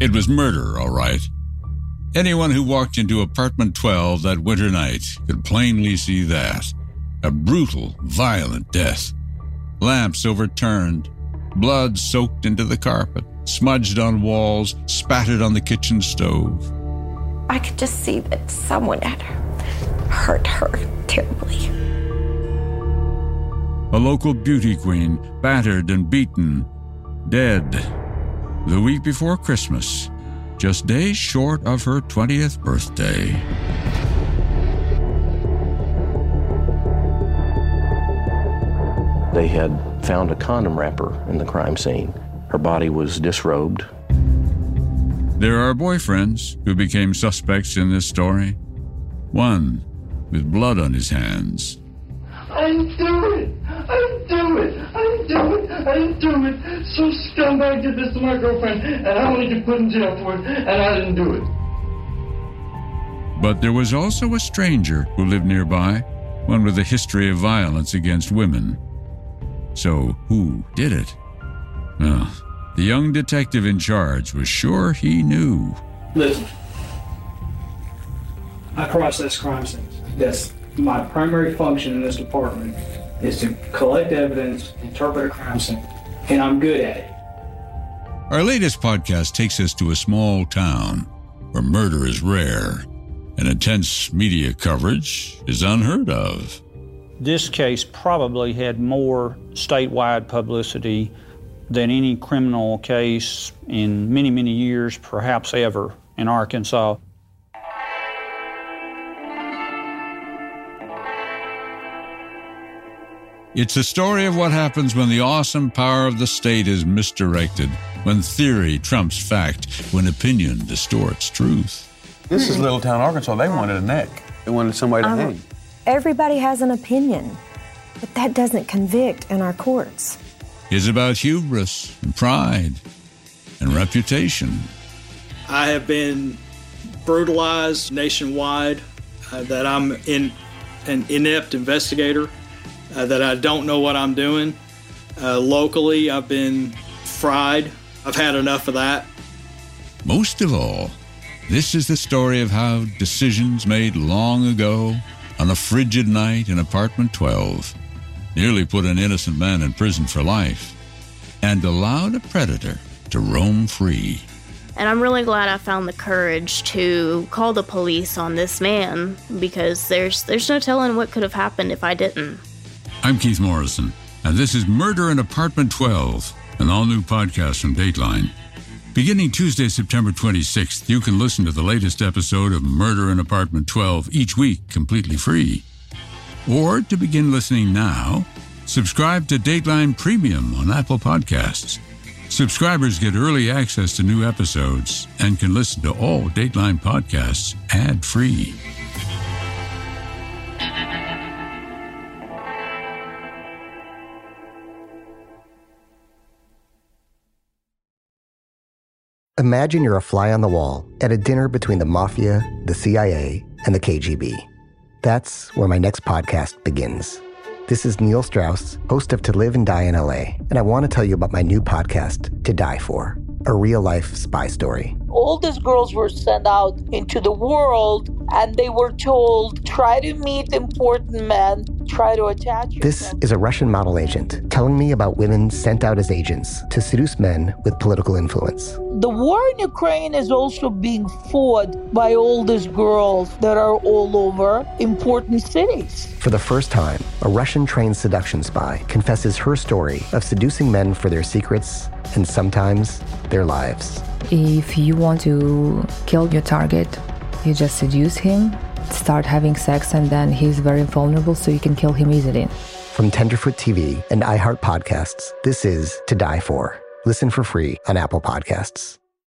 It was murder, all right. Anyone who walked into apartment 12 that winter night could plainly see that. A brutal, violent death. Lamps overturned, blood soaked into the carpet, smudged on walls, spattered on the kitchen stove. I could just see that someone had hurt her terribly. A local beauty queen, battered and beaten, dead the week before Christmas, just days short of her 20th birthday. They had found a condom wrapper in the crime scene. Her body was disrobed. There are boyfriends who became suspects in this story. One with blood on his hands. I didn't do it. I didn't do it. I didn't do it. I didn't do it. So scumbag did this to my girlfriend, and I wanted to put in jail for it, and I didn't do it. But there was also a stranger who lived nearby, one with a history of violence against women. So, who did it? Well, the young detective in charge was sure he knew. Listen, I process crime scenes. That's my primary function in this department is to collect evidence, interpret a crime scene, and I'm good at it. Our latest podcast takes us to a small town where murder is rare and intense media coverage is unheard of. This case probably had more statewide publicity than any criminal case in many, many years, perhaps ever, in Arkansas. It's a story of what happens when the awesome power of the state is misdirected, when theory trumps fact, when opinion distorts truth. This is Little Town, Arkansas. They wanted a neck. They wanted somebody to Um, hang. Everybody has an opinion, but that doesn't convict in our courts. It's about hubris and pride and reputation. I have been brutalized nationwide, uh, that I'm in an inept investigator, uh, that I don't know what I'm doing. Uh, locally, I've been fried. I've had enough of that. Most of all, this is the story of how decisions made long ago on a frigid night in apartment 12 nearly put an innocent man in prison for life and allowed a predator to roam free. And I'm really glad I found the courage to call the police on this man because there's there's no telling what could have happened if I didn't. I'm Keith Morrison, and this is Murder in Apartment 12, an all new podcast from Dateline. Beginning Tuesday, September 26th, you can listen to the latest episode of Murder in Apartment 12 each week completely free. Or to begin listening now, subscribe to Dateline Premium on Apple Podcasts. Subscribers get early access to new episodes and can listen to all Dateline podcasts ad free. Imagine you're a fly on the wall at a dinner between the mafia, the CIA, and the KGB. That's where my next podcast begins. This is Neil Strauss, host of To Live and Die in LA, and I want to tell you about my new podcast, To Die For, a real life spy story. all these girls were sent out into the world and they were told try to meet important men try to attach This is a Russian model agent telling me about women sent out as agents to seduce men with political influence. the war in ukraine is also being fought by all these girls that are all over important cities For the first time, a Russian trained seduction spy confesses her story of seducing men for their secrets and sometimes their lives. If you want to kill your target, you just seduce him, start having sex, and then he's very vulnerable, so you can kill him easily. From Tenderfoot TV and iHeart Podcasts, this is To Die For. Listen for free on Apple Podcasts.